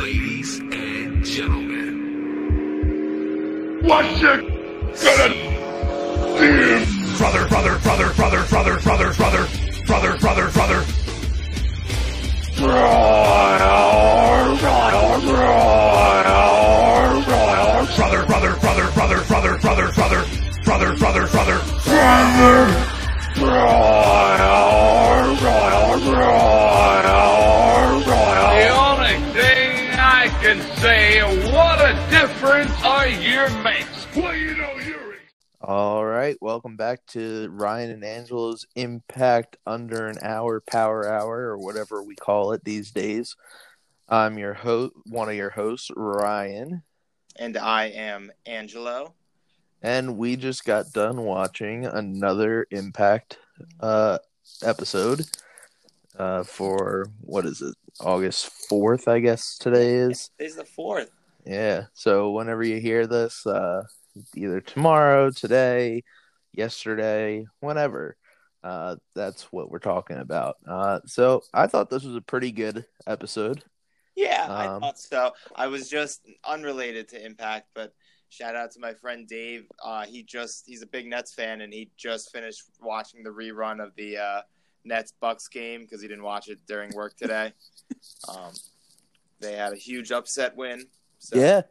Ladies and gentlemen, What you gonna do? brother, brother, brother, brother, brother, brother, brother, brother, brother, brother. Brother, brother, brother, brother, brother, brother, brother, brother, brother, brother. The say, what a difference a year makes. Well, you know, you're. All right, welcome back to Ryan and Angelo's Impact Under an Hour Power Hour or whatever we call it these days. I'm your host, one of your hosts, Ryan, And I am Angelo. and we just got done watching another Impact uh, episode uh, for what is it, August fourth? I guess today is. Today's the fourth. Yeah. So whenever you hear this, uh, either tomorrow, today, yesterday, whenever, uh, that's what we're talking about. Uh, so I thought this was a pretty good episode. Yeah, I Um, thought so. I was just unrelated to Impact, but shout out to my friend Dave. Uh, he just he's a big Nets fan, and he just finished watching the rerun of the uh, Nets Bucks game because he didn't watch it during work today. um, they had a huge upset win. So, yeah,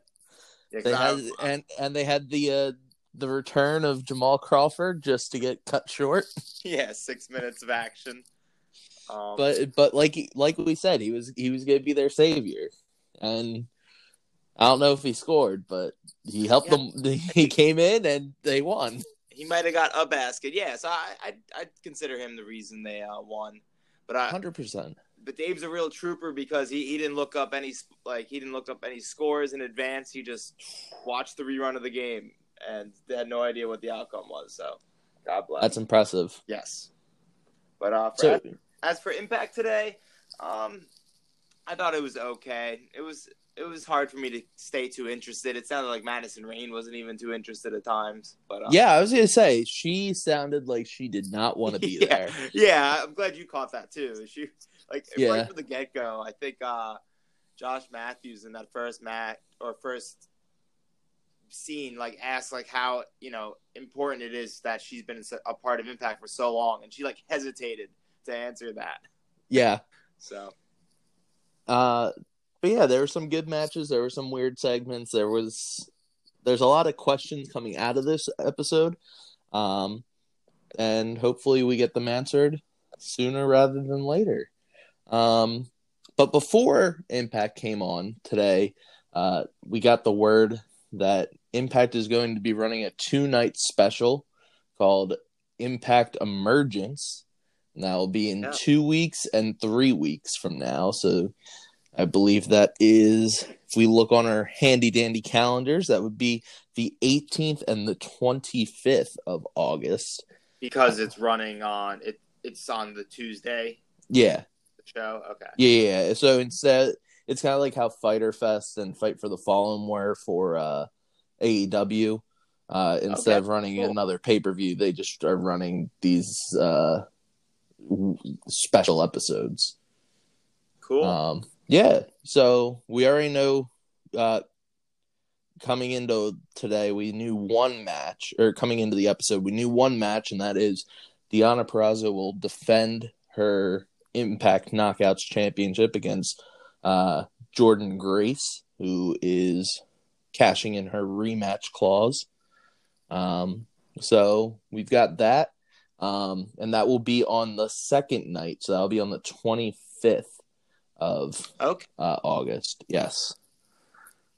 yeah, they had I- and and they had the uh, the return of Jamal Crawford just to get cut short. yeah, six minutes of action. Um, But but like like we said, he was he was gonna be their savior, and I don't know if he scored, but he helped Yeah. them. He came in and they won. He might have got a basket. Yeah, so I I I'd consider him the reason they uh, won. But I, Hundred percent. but Dave's a real trooper because he, he didn't look up any like he didn't look up any scores in advance. He just watched the rerun of the game and they had no idea what the outcome was. So God bless. That's impressive. yes. But uh, for, So as, as for Impact today, um, I thought it was okay. It was it was hard for me to stay too interested. It sounded like Madison Rayne wasn't even too interested at times. But uh, yeah, I was gonna say she sounded like she did not want to be yeah, there. Yeah, I'm glad you caught that too. She like Yeah. right from the get go. I think uh, Josh Matthews in that first match or first scene like asked like how you know important it is that she's been a part of Impact for so long, and she like hesitated to answer that. Yeah. So Uh, but yeah, there were some good matches. There were some weird segments. There was there's a lot of questions coming out of this episode, um, and hopefully we get them answered sooner rather than later. Um, but before Impact came on today, uh, we got the word that Impact is going to be running a two night special called Impact Emergence. And that will be in Yeah. two weeks and three weeks from now. So I believe that is, if we look on our handy dandy calendars, that would be the 18th and the 25th of August. because it's running on it, it's on the Tuesday Yeah. the show. Okay. Yeah, yeah. So instead, it's kind of like how Fighter Fest and Fight for the Fallen were for uh, AEW. Uh, instead Okay, of running cool. another pay per view, they just are running these uh, special episodes. Cool. Um, yeah. So we already know. Uh, coming into today, we knew one match, or coming into the episode, we knew one match, and that is Deonna Purrazzo will defend her Impact Knockouts Championship against uh, Jordynne Grace, who is cashing in her rematch clause. Um, so we've got that, um, and that will be on the second night. So that'll be on the twenty fifth of okay. uh, August. Yes.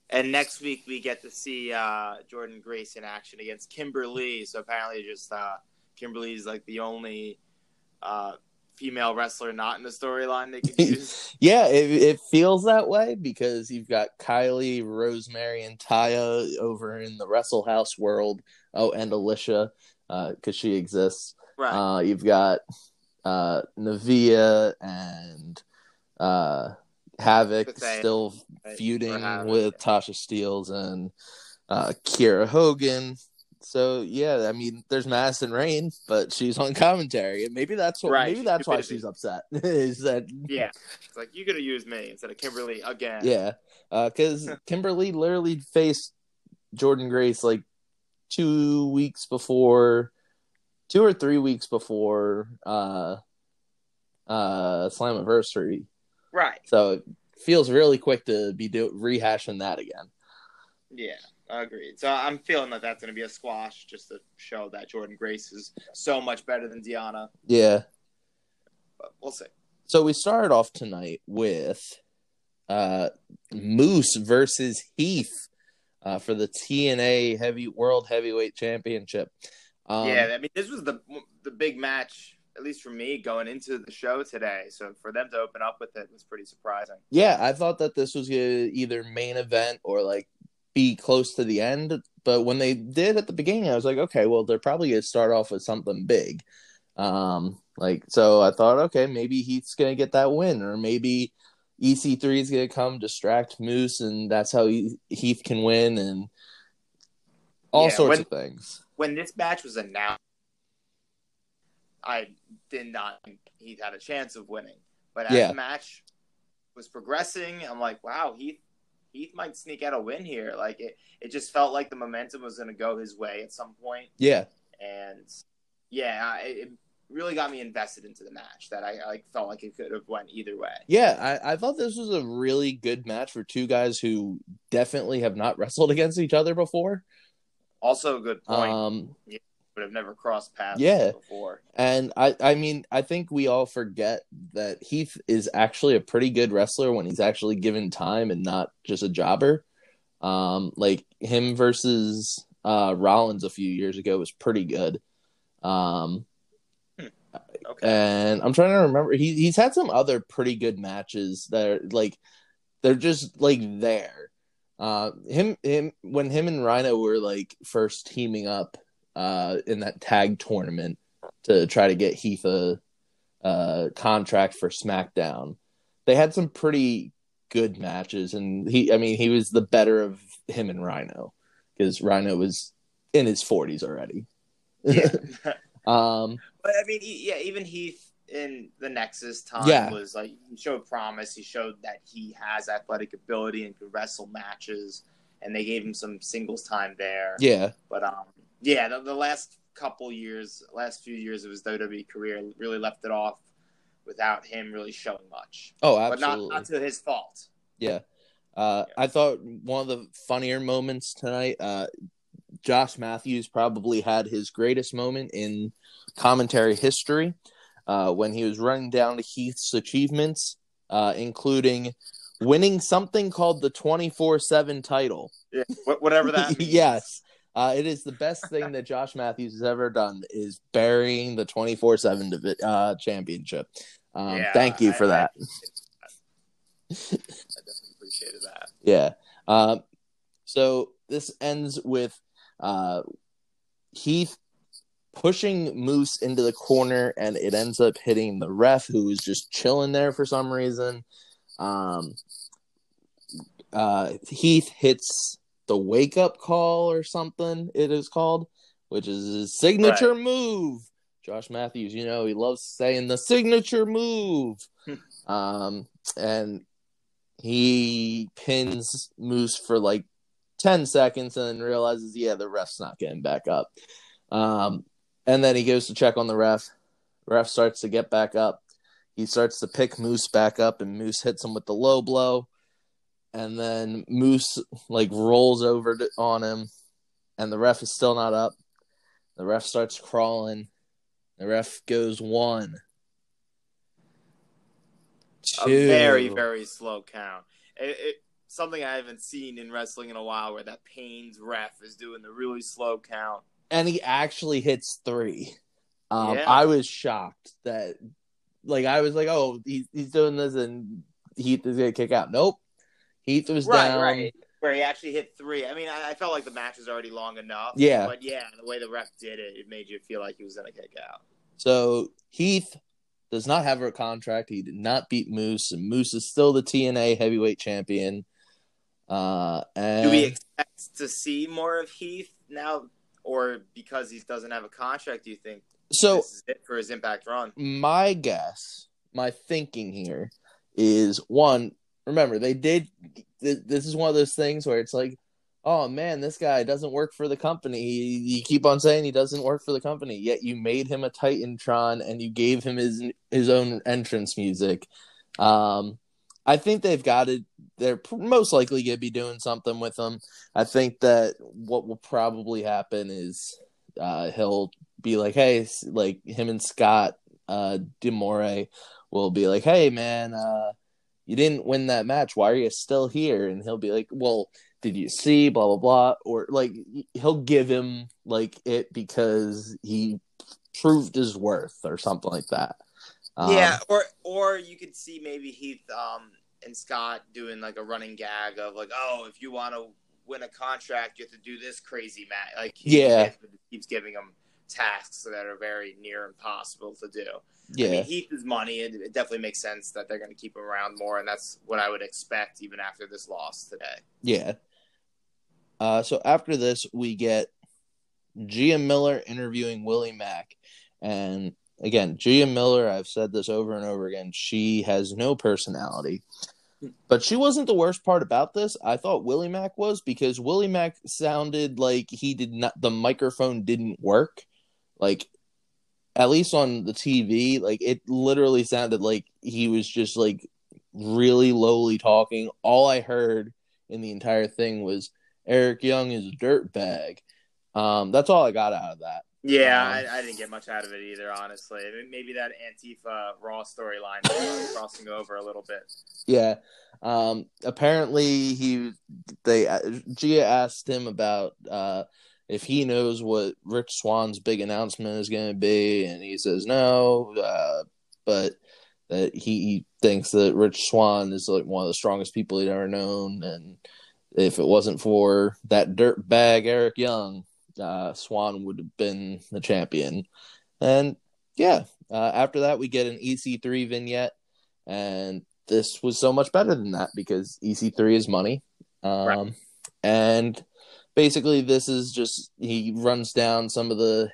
And next week we get to see uh, Jordynne Grace in action against Kimberly. So apparently, just uh, is like the only uh, female wrestler not in the storyline they could use. Yeah, it, it feels that way because you've got Kylie, Rosemary, and Taya over in the Wrestle House world. Oh, and Alisha, because she exists. right. Uh, you've got uh, Nevaeh and uh, Havok still right, feuding with Tasha Steelz and uh, Kiera Hogan. so yeah, I mean, there's Madison Rayne, but she's on commentary, and maybe that's what Right, maybe that's why she's upset. is that Yeah, it's like you could have used me instead of Kimberly again. yeah? Because Kimberly literally faced Jordynne Grace like two weeks before, two or three weeks before uh uh Slammiversary. Right. So it feels really quick to be do- rehashing that again. Yeah, agreed. So I'm feeling that that's going to be a squash just to show that Jordynne Grace is so much better than Deonna. Yeah. But we'll see. So we started off tonight with uh Moose versus Heath uh, for the TNA Heavy World Heavyweight Championship. Um, yeah, I mean, this was the the big match, at least for me, going into the show today. So for them to open up with it was pretty surprising. yeah, I thought that this was gonna either main event or like be close to the end. But when they did at the beginning, I was like, okay, well, they're probably gonna start off with something big. Um, like so, I thought, okay, maybe Heath's gonna get that win, or maybe EC3 is gonna come distract Moose, and that's how Heath can win, and all Yeah, sorts when- of things. When this match was announced, I did not think he had a chance of winning. But as Yeah. the match was progressing, I'm like, wow, Heath Heath might sneak out a win here. Like it, it just felt like the momentum was going to go his way at some point. Yeah, and yeah, I- it really got me invested into the match. That I like felt like it could have went either way. yeah, I, I thought this was a really good match for two guys who definitely have not wrestled against each other before. Also, a good point. Um, but have never crossed paths Yeah. before. And I, I mean, I think we all forget that Heath is actually a pretty good wrestler when he's actually given time and not just a jobber. Um, like him versus uh, Rollins a few years ago was pretty good. Um, Okay. and I'm trying to remember he he's had some other pretty good matches that are like they're just like there. Uh, him him when him and Rhino were like first teaming up uh in that tag tournament to try to get Heath a, a contract for SmackDown. They had some pretty good matches, and he I mean he was the better of him and Rhino because Rhino was in his 40s already. yeah. Um, but I mean, yeah, even Heath in the Nexus time Yeah. was like he showed promise. He showed that he has athletic ability and could wrestle matches, and they gave him some singles time there. yeah, But um, yeah, the, the last couple years, last few years of his WWE career, really left it off without him really showing much. oh, But absolutely. not not to his fault. Yeah. Uh, I thought one of the funnier moments tonight, uh, Josh Matthews probably had his greatest moment in commentary history uh, when he was running down to Heath's achievements, uh, including winning something called the 24 7 title. Yeah, whatever that. means. yes. Uh, it is the best thing that Josh Matthews has ever done is burying the 24 7 uh, championship. Um, Yeah, thank you for I- that. I definitely appreciated that. Yeah. Um, so this ends with uh, Heath pushing Moose into the corner, and it ends up hitting the ref, who is just chilling there for some reason. Um, uh, Heath hits the wake up call or something, it is called, which is his signature move. Josh Matthews, you know, he loves saying the signature move. um, and he pins Moose for like 10 seconds and then realizes, yeah, the ref's not getting back up. Um, and then he goes to check on the ref. Ref starts to get back up. He starts to pick Moose back up, and Moose hits him with the low blow. And then Moose like rolls over to, on him, and the ref is still not up. The ref starts crawling. The ref goes one, two. A very very slow count. It, it something I haven't seen in wrestling in a while, where that Pains ref is doing the really slow count. and he actually hits three. Um, Yeah. I was shocked that, like, I was like, oh, he's he's doing this, and Heath is gonna kick out. Nope, Heath was Right, down. right. Where he actually hit three. I mean, I, I felt like the match was already long enough. Yeah. But yeah, the way the ref did it, it made you feel like he was gonna kick out. So Heath does not have a contract. He did not beat Moose, and Moose is still the TNA heavyweight champion. Uh, and Do we expect to see more of Heath now or because he doesn't have a contract? Do you think So this is it for his Impact run? my guess, my thinking here is one. Remember, they did. th- This is one of those things where it's like, oh man, this guy doesn't work for the company. You keep on saying he doesn't work for the company, yet you made him a Titantron and you gave him his his own entrance music. Um, I think they've got it. They're most likely going to be doing something with him. I think that what will probably happen is uh, he'll be like, hey, like him and Scott uh, D'Amore will be like, hey, man, uh, you didn't win that match. Why are you still here? And he'll be like, well, did you see? Blah blah blah. Or like he'll give him like it because he proved his worth or something like that. Um, yeah, or or you could see maybe Heath um, and Scott doing like a running gag of like, oh, if you want to win a contract, you have to do this crazy match. Like, he Yeah. keeps giving them tasks that are very near impossible to do. yeah. I mean, Heath is money. It, it definitely makes sense that they're going to keep him around more, and that's what I would expect even after this loss today. Yeah. Uh, so after this, we get Gia Miller interviewing Willie Mack. And again, Gia Miller, I've said this over and over again, she has no personality. But she wasn't the worst part about this. I thought Willie Mack was because Willie Mack sounded like he did not, the microphone didn't work. Like, at least on the TV, like it literally sounded like he was just like really lowly talking. All I heard in the entire thing was Eric Young is a dirtbag. Um, that's all I got out of that. Yeah, Um, I, I didn't get much out of it either, honestly. I mean, maybe that Antifa Raw storyline crossing over a little bit. Yeah. Um, apparently he they Gia asked him about uh if he knows what Rich Swann's big announcement is going to be, and he says no, uh, but that he thinks that Rich Swan is like one of the strongest people he'd ever known, and if it wasn't for that dirt bag Eric Young, uh, Swann would have been the champion. And yeah, uh, after that we get an EC3 vignette, and this was so much better than that because EC3 is money. Um, Right. And basically, this is just he runs down some of the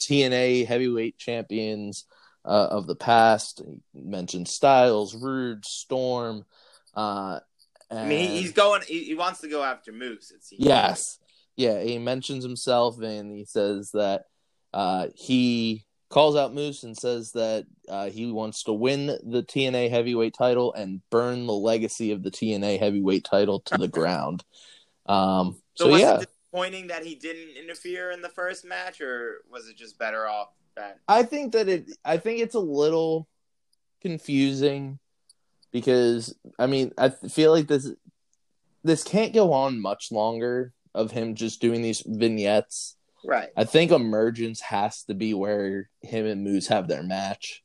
TNA heavyweight champions uh, of the past. He mentions Styles, Rude, Storm. Uh, I mean, he, he's going. He, he wants to go after Moose. It seems. Yes. Yeah, he mentions himself and he says that uh, he calls out Moose and says that uh, he wants to win the TNA heavyweight title and burn the legacy of the TNA heavyweight title to the ground. Um, So, so, was yeah, it disappointing that he didn't interfere in the first match, or was it just better off that? I think that it. I think it's a little confusing because I mean I feel like this this can't go on much longer of him just doing these vignettes. Right. I think Emergence has to be where him and Moose have their match.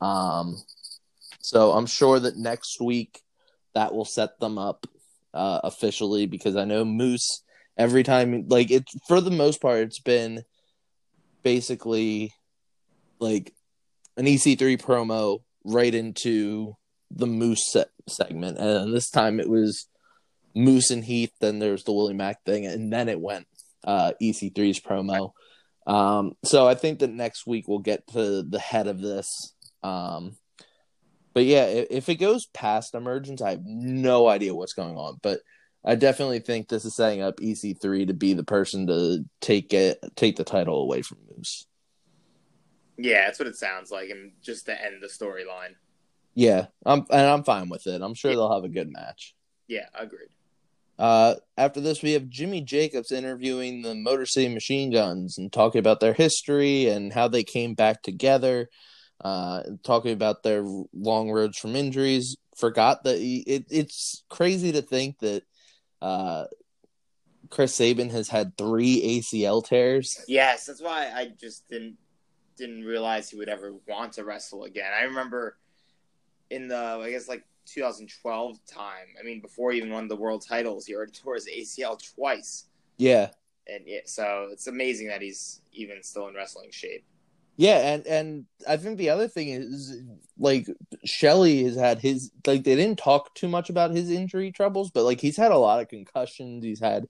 Um, so I'm sure that next week that will set them up uh, officially because I know Moose every time like it for the most part it's been basically like an EC3 promo right into the Moose se- segment and this time it was Moose and Heath then there's the Willie Mack thing and then it went uh, EC3's promo. Um, so I think that next week we'll get to the head of this. Um, but yeah, if, it goes past Emergence, I have no idea what's going on. But I definitely think this is setting up EC3 to be the person to take it, take the title away from Moose. Yeah, that's what it sounds like, and just to end the storyline. Yeah, I'm and I'm fine with it. I'm sure they'll have a good match. Yeah, agreed. Uh, after this, we have Jimmy Jacobs interviewing the Motor City Machine Guns and talking about their history and how they came back together. Uh, talking about their long roads from injuries. Forgot that he, it, it's crazy to think that uh, Chris Sabin has had three ACL tears. Yes, that's why I just didn't didn't realize he would ever want to wrestle again. I remember in the I guess like 2012 time. I mean, before he even won the world titles, he already tore his ACL twice, Yeah, and yeah, so it's amazing that he's even still in wrestling shape. Yeah, and and I think the other thing is like Shelley has had his like they didn't talk too much about his injury troubles, but like he's had a lot of concussions. He's had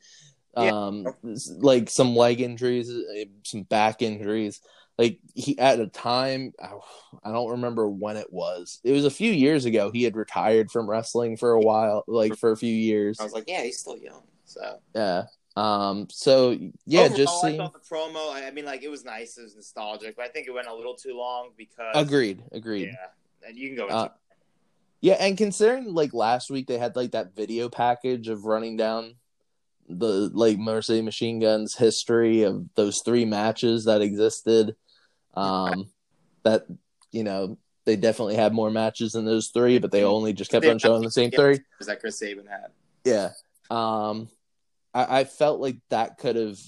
Um, s- like some leg injuries, uh, some back injuries. Like he at a time, I don't remember when it was. It was a few years ago. He had retired from wrestling for a while, like for a few years. I was like, yeah, he's still young. So Yeah. Um. So yeah, Overall, just I thought the promo. I mean, like it was nice. It was nostalgic, but I think it went a little too long because Agreed. Agreed. Yeah, and you can go. Uh, Yeah, and considering like last week they had like that video package of running down the like Mercy Machine Guns history of those three matches that existed. Um that you know, they definitely had more matches than those three, but they only just kept on showing the same three. that Chris Sabin had. Yeah. Um I, I felt like that could have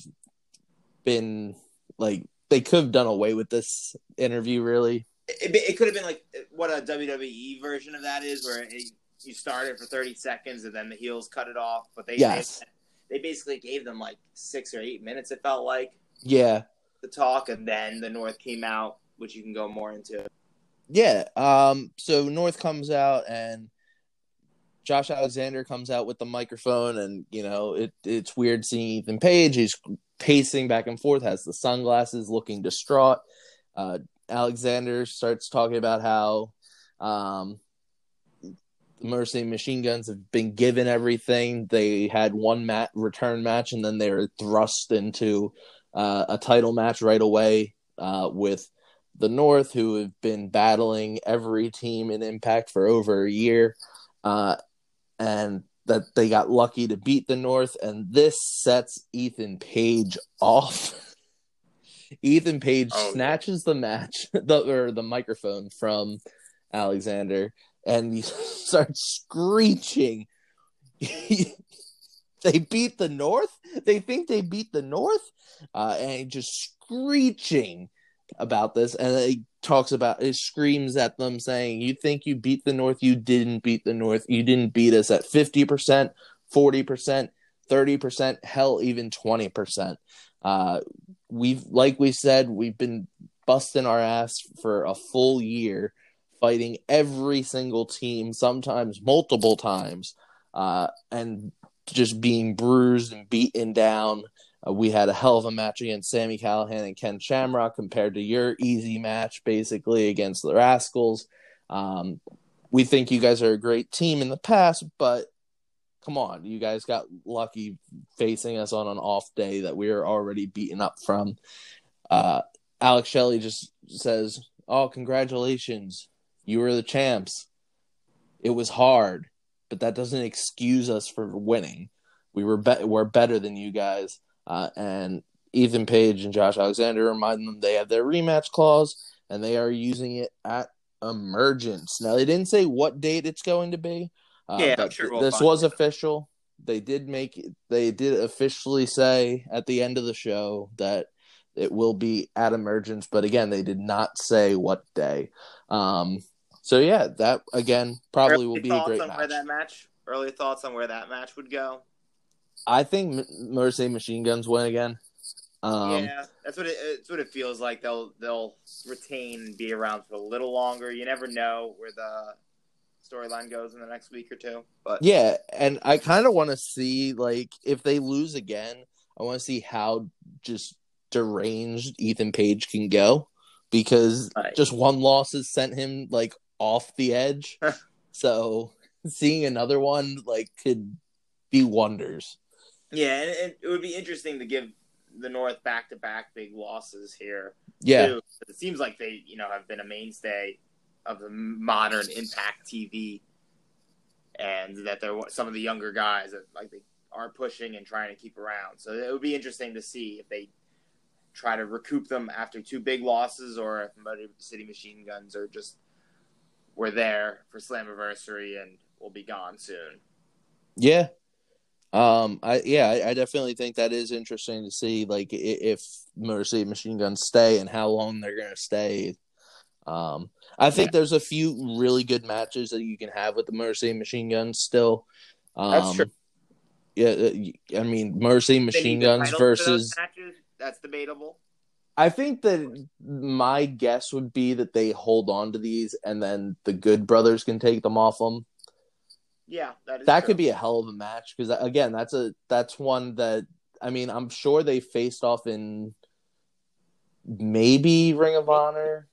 been like they could have done away with this interview really. It, it, could have been like what a WWE version of that is, where it, you start it for thirty seconds and then the heels cut it off. But they Yes. they, they basically gave them like six or eight minutes. It felt like Yeah. the talk, and then the North came out, which you can go more into. Yeah. Um. So North comes out and Josh Alexander comes out with the microphone, and you know it. It's weird seeing Ethan Page. He's pacing back and forth, has the sunglasses, looking distraught. Uh, Alexander starts talking about how um, the Mercy Machine Guns have been given everything. They had one mat return match, and then they were thrust into uh, a title match right away uh, with the North, who have been battling every team in Impact for over a year, uh, and that they got lucky to beat the North, and this sets Ethan Page off. Ethan Page Oh, yeah. snatches the match, the or the microphone from Alexander, and he starts screeching. they beat the North. They think they beat the North, uh, and just screeching about this. And he talks about it, screams at them, saying, "You think you beat the North? You didn't beat the North. You didn't beat us at fifty percent, forty percent, thirty percent, hell, even twenty percent." Uh, we've, like we said, we've been busting our ass for a full year, fighting every single team, sometimes multiple times, uh, and just being bruised and beaten down. Uh, we had a hell of a match against Sami Callihan and Ken Shamrock compared to your easy match, basically against the Rascalz. Um, we think you guys are a great team in the past, but come on, you guys got lucky facing us on an off day that we were already beaten up from. Uh, Alex Shelley just says, "Oh, congratulations, you were the champs. It was hard, but that doesn't excuse us for winning. We were be- we're better than you guys." Uh, and Ethan Page and Josh Alexander remind them they have their rematch clause and they are using it at Emergence. Now they didn't say what date it's going to be. Uh, Yeah, I'm sure we'll this was out. official. They did make they did officially say at the end of the show that it will be at Emergence, but again, they did not say what day. Um, so yeah, that again probably will be a thoughts great on match. where that match. Early thoughts on where that match would go. I think Mercy Machine Guns win again. Um, yeah, that's what it. It's what it feels like. They'll they'll retain and be around for a little longer. You never know where the storyline goes in the next week or two. But Yeah, and I kind of want to see like if they lose again, I want to see how just deranged Ethan Page can go because Right. just one loss has sent him like off the edge. so seeing another one like could be wonders. Yeah, and, and it would be interesting to give the North back to back big losses here. Yeah, too. It seems like they, you know, have been a mainstay of the modern Impact TV, and that they're some of the younger guys that like they are pushing and trying to keep around. So it would be interesting to see if they try to recoup them after two big losses, or if Motor City Machine Guns are just we're there for Slammiversary and we'll be gone soon. yeah. Um, I yeah, I, I definitely think that is interesting to see like if Mercy Machine Guns stay and how long they're gonna stay. Um, I think there's a few really good matches that you can have with the Mercy Machine Guns still. Um, That's true. Yeah, uh, I mean Mercy Machine Guns titles for those versus. matches. That's debatable. I think that my guess would be that they hold on to these and then the Good Brothers can take them off them. Yeah, that is that true. could be a hell of a match because again that's a that's one that I mean, I'm sure they faced off in maybe Ring of Honor.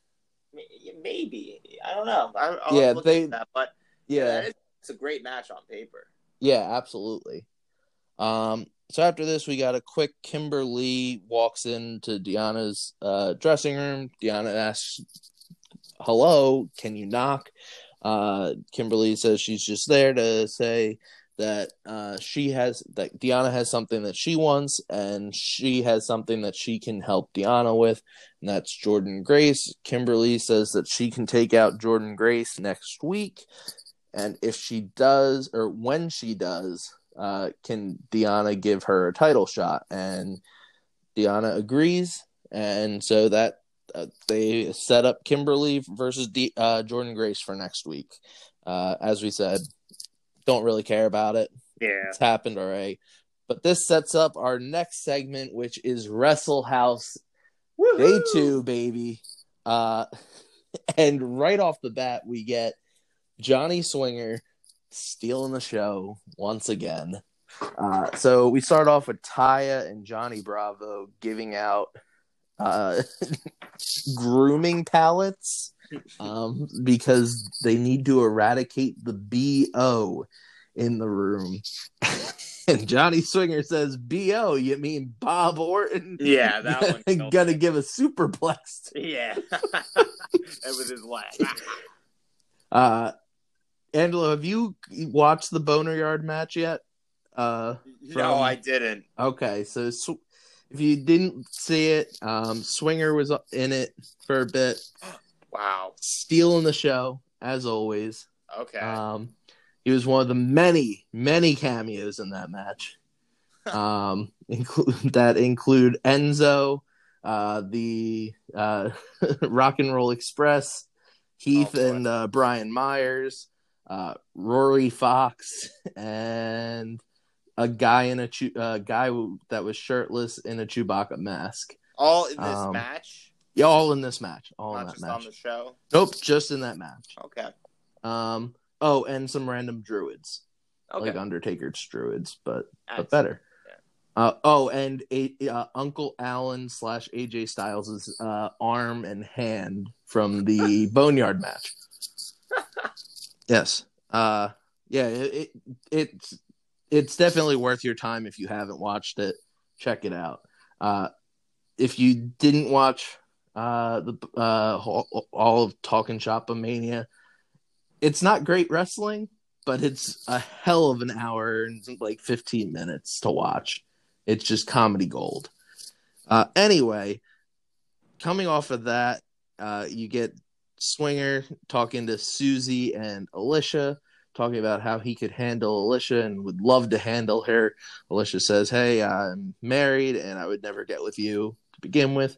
Maybe I don't know. I, I'll Yeah, look they- that, but Yeah, is, it's a great match on paper. Yeah, absolutely. Um, so after this, we got a quick Kimberly walks into Deonna's uh, dressing room. Deonna asks, "Hello, can you knock?" Uh, Kimberly says she's just there to say that uh, she has that Deonna has something that she wants, and she has something that she can help Deonna with, and that's Jordynne Grace. Kimberly says that she can take out Jordynne Grace next week, and if she does, or when she does, uh, can Deonna give her a title shot? And Deanna agrees, and so that uh, they set up Kimberly versus D- uh, Jordynne Grace for next week. Uh, as we said, don't really care about it. Yeah. It's happened already. But this sets up our next segment, which is Wrestle House Day two, baby. Uh, and right off the bat, we get Johnny Swinger stealing the show once again. Uh, so we start off with Taya and Johnny Bravo giving out uh, grooming pallets um, because they need to eradicate the BO in the room. and Johnny Swinger says, BO, you mean Bob Orton? Yeah, that one Gonna give a superplex. Yeah. and with his leg. Uh, Angelo, have you watched the Boner Yard match yet? Uh, no, I didn't. okay, so sw- if you didn't see it, um, Swinger was in it for a bit, Wow. stealing the show as always. Okay. Um, he was one of the many, many cameos in that match. um, include that include Enzo, uh, the uh, Rock and Roll Express, Heath Oh, and uh, Brian Myers, uh, Rory Fox, and a guy in a Chew- uh, guy that was shirtless in a Chewbacca mask. All in this um, match, Yeah, all in this match. All in that just match. on the show. Nope, just in that match. Okay. Um. Oh, and some random druids, Okay. like Undertaker's druids, but but better. yeah. Uh, oh, and a, uh, Uncle Allen slash AJ Styles' uh, arm and hand from the Boneyard match. yes. Uh, yeah. It, it it's it's definitely worth your time if you haven't watched it. Check it out. Uh, if you didn't watch uh, the uh, all, of Talking Shop Mania, it's not great wrestling, but it's a hell of an hour and like 15 minutes to watch. It's just comedy gold. Uh, anyway, coming off of that, uh, you get Swinger talking to Susie and Alisha, talking about how he could handle Alisha and would love to handle her. Alisha says, Hey, I'm married and I would never get with you to begin with.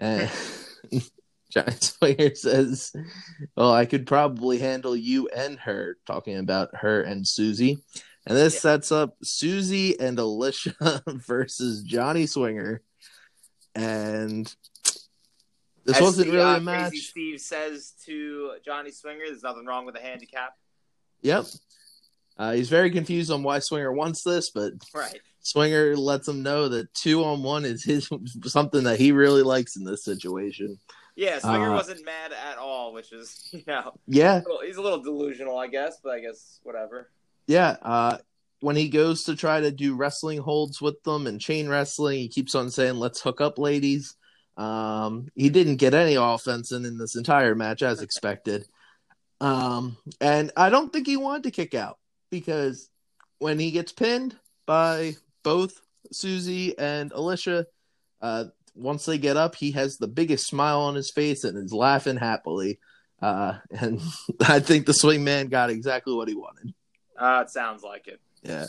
And Giant Swinger says, Well, I could probably handle you and her, talking about her and Susie. And this Yeah. sets up Susie and Alisha versus Johnny Swinger. And this As wasn't really uh, a match. Crazy Steve says to Johnny Swinger, "There's nothing wrong with a handicap." Yep. Uh, he's very confused on why Swinger wants this, but Right. Swinger lets him know that two on one is his something that he really likes in this situation. Yeah, Swinger Uh, wasn't mad at all, which is you know Yeah, he's a little delusional, I guess, but I guess whatever. yeah. Uh, when he goes to try to do wrestling holds with them and chain wrestling, he keeps on saying, "Let's hook up, ladies." Um, he didn't get any offense in, in this entire match as expected. Um, and I don't think he wanted to kick out because when he gets pinned by both Susie and Alisha, uh, once they get up, he has the biggest smile on his face and is laughing happily. Uh, and I think the swing man got exactly what he wanted. Uh, it sounds like it. Yeah.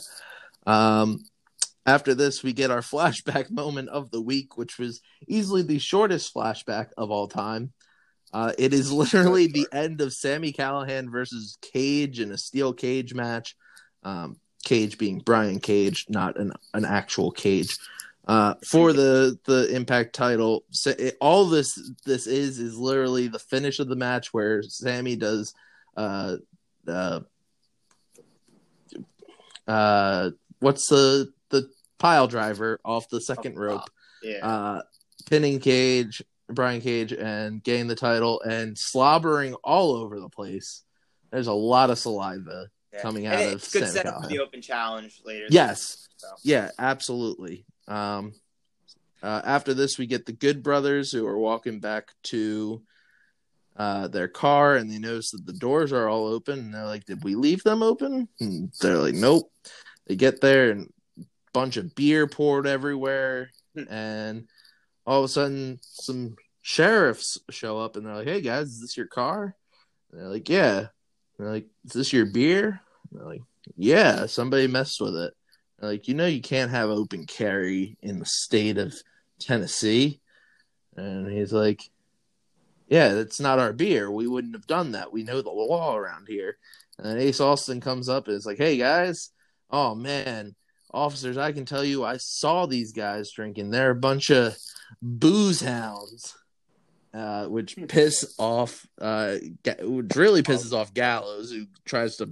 Um, after this, we get our flashback moment of the week, which was easily the shortest flashback of all time. Uh, it is literally the end of Sami Callihan versus Cage in a steel cage match. Um, Cage being Brian Cage, not an, an actual cage. Uh, for the the Impact title, so it, all this this is is literally the finish of the match where Sami does uh, uh, uh, what's the the pile driver off the second Oh, rope, Yeah. uh, pinning Cage, Brian Cage, and getting the title and slobbering all over the place. There's a lot of saliva. yeah. coming And out it's of good setup for the open challenge later. Yes. So. Yeah, absolutely. Um, uh, after this, we get the Good Brothers who are walking back to uh, their car, and they notice that the doors are all open. And they're like, "Did we leave them open?" And they're like, "Nope." They get there, and a bunch of beer poured everywhere, and all of a sudden, some sheriffs show up, and they're like, "Hey guys, is this your car?" And they're like, "Yeah." And they're like, "Is this your beer?" And they're like, "Yeah." Somebody messed with it. Like, you know, you can't have open carry in the state of Tennessee. And he's like, Yeah, that's not our beer. We wouldn't have done that. We know the law around here. And then Ace Austin comes up and is like, Hey, guys. Oh, man. Officers, I can tell you, I saw these guys drinking. They're a bunch of booze hounds. Uh, which piss off, uh, which really pisses off Gallows, who tries to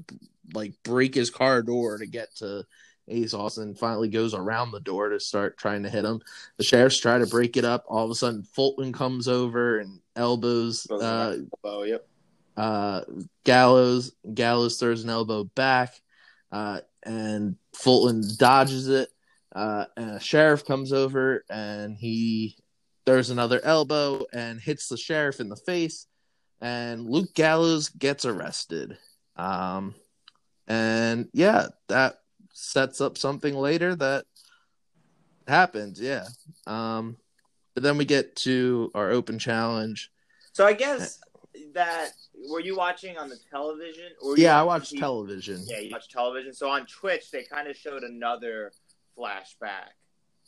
like break his car door to get to Ace Austin finally goes around the door to start trying to hit him. The sheriffs try to break it up. All of a sudden, Fulton comes over and elbows uh, Oh, yep. uh, Gallows. Gallows throws an elbow back, uh, and Fulton dodges it. Uh, and a sheriff comes over and he throws another elbow and hits the sheriff in the face. And Luke Gallows gets arrested. Um, and yeah, that sets up something later that happens. Yeah. Um, but then we get to our open challenge. So I guess that were you watching on the television? Or Yeah, I watched TV? television. Yeah, you watched television. So on Twitch, they kind of showed another flashback,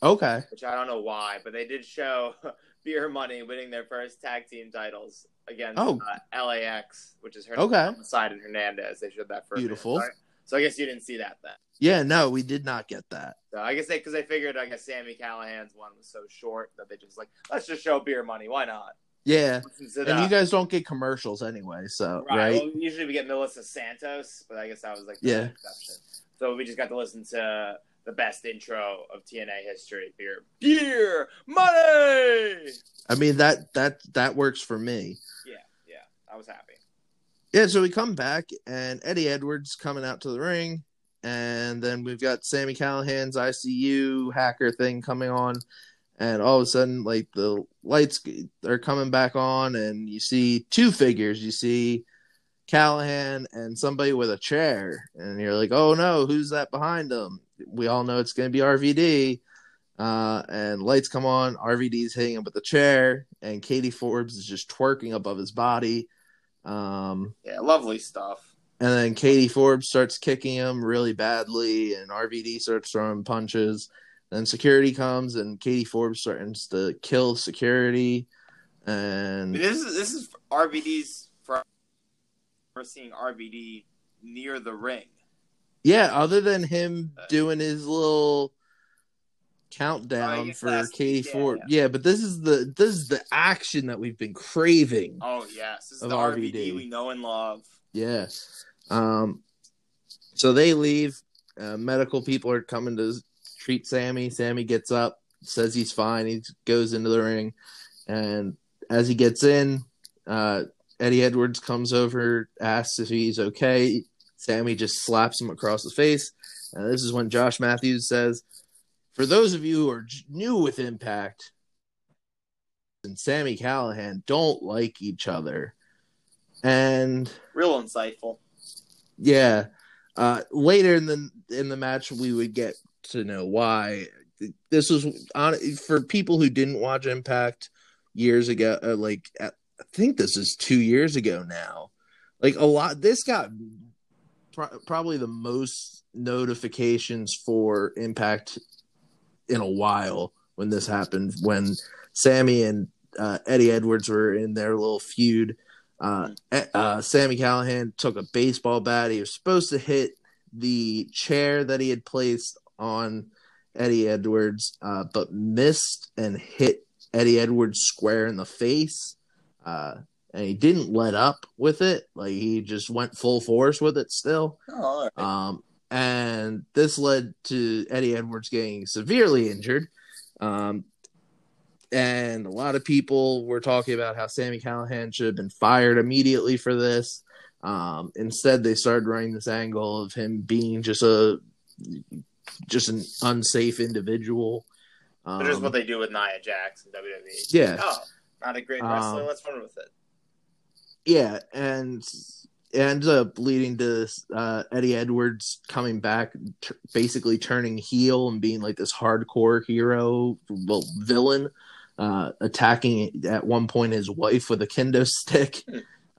Okay. which I don't know why, but they did show Beer Money winning their first tag team titles against Oh. uh, LAX, which is her Okay. side and Hernandez. They showed that first. Beautiful. So, I guess you didn't see that then. Yeah, no, we did not get that. So I guess they because they figured I guess Sami Callihan's one was so short that they just like let's just show Beer Money. Why not? Yeah. And uh, you guys don't get commercials anyway, so Right. right? Well, usually we get Melissa Santos, but I guess that was like the Yeah. exception. So we just got to listen to the best intro of TNA history. Beer, beer, money. I mean that that that works for me. Yeah, yeah. I was happy. Yeah, so we come back and Eddie Edwards coming out to the ring, and then we've got Sami Callihan's ICU hacker thing coming on, and all of a sudden, like the lights are coming back on, and you see two figures. You see Callihan and somebody with a chair, and you're like, "Oh no, who's that behind them?" We all know it's going to be RVD. Uh, and lights come on. RVD's hitting him with the chair, and Katie Forbes is just twerking above his body. Um, Yeah, lovely stuff. and then Katie Forbes starts kicking him really badly, and RVD starts throwing punches. Then security comes, and Katie Forbes starts to kill security. And this is this is RVD's first we're seeing RVD near the ring. Yeah, other than him doing his little countdown guess for Katie yeah, Forbes, yeah. but this is the this is the action that we've been craving. Oh yes, this is Of the RVD. RVD. we know and love. Yes. Um, so they leave. Uh, medical people are coming to treat Sami. Sami gets up, says he's fine. He goes into the ring, and as he gets in, uh, Eddie Edwards comes over, asks if he's okay. Sami just slaps him across the face. And this is when Josh Matthews says, "For those of you who are new with Impact, and Sami Callihan don't like each other." And Real insightful. yeah. Uh, later in the in the match, we would get to know why. This was on for people who didn't watch Impact years ago. Uh, like I think this is two years ago now. Like a lot. This got pro- probably the most notifications for Impact in a while when this happened. When Sami and uh, Eddie Edwards were in their little feud. Uh, uh, Sami Callihan took a baseball bat. He was supposed to hit the chair that he had placed on Eddie Edwards, uh, but missed and hit Eddie Edwards square in the face. And he didn't let up with it. Like he just went full force with it still. Oh, right. Um, and this led to Eddie Edwards getting severely injured. Um, and a lot of people were talking about how Sami Callihan should have been fired immediately for this. Um, instead, they started running this angle of him being just a just an unsafe individual. Um, But here's what they do with Nia Jax in WWE. yeah, Oh, not a great wrestler. Um, Let's run with it. Yeah, and it ends up leading to uh, Eddie Edwards coming back, t- basically turning heel and being like this hardcore hero, well, villain, uh, attacking at one point his wife with a kendo stick,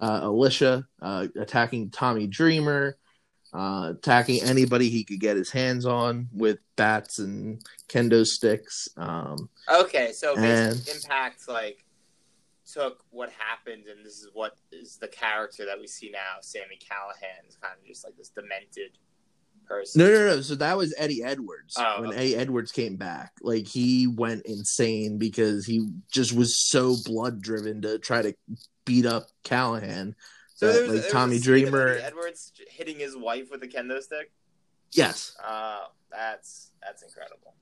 uh, Alisha, uh, attacking Tommy Dreamer, uh, attacking anybody he could get his hands on with bats and kendo sticks. Um, Okay, so and- Impact like took what happened, and this is what is the character that we see now. Sami Callihan is kind of just like this demented person. No, no, no. So that was Eddie Edwards. Oh, when okay. Eddie Edwards came back, like he went insane because he just was so blood driven to try to beat up Callihan. So that, there was, like Tommy a scene of Dreamer. Eddie Edwards hitting his wife with a kendo stick. Yes, Uh, that's that's incredible.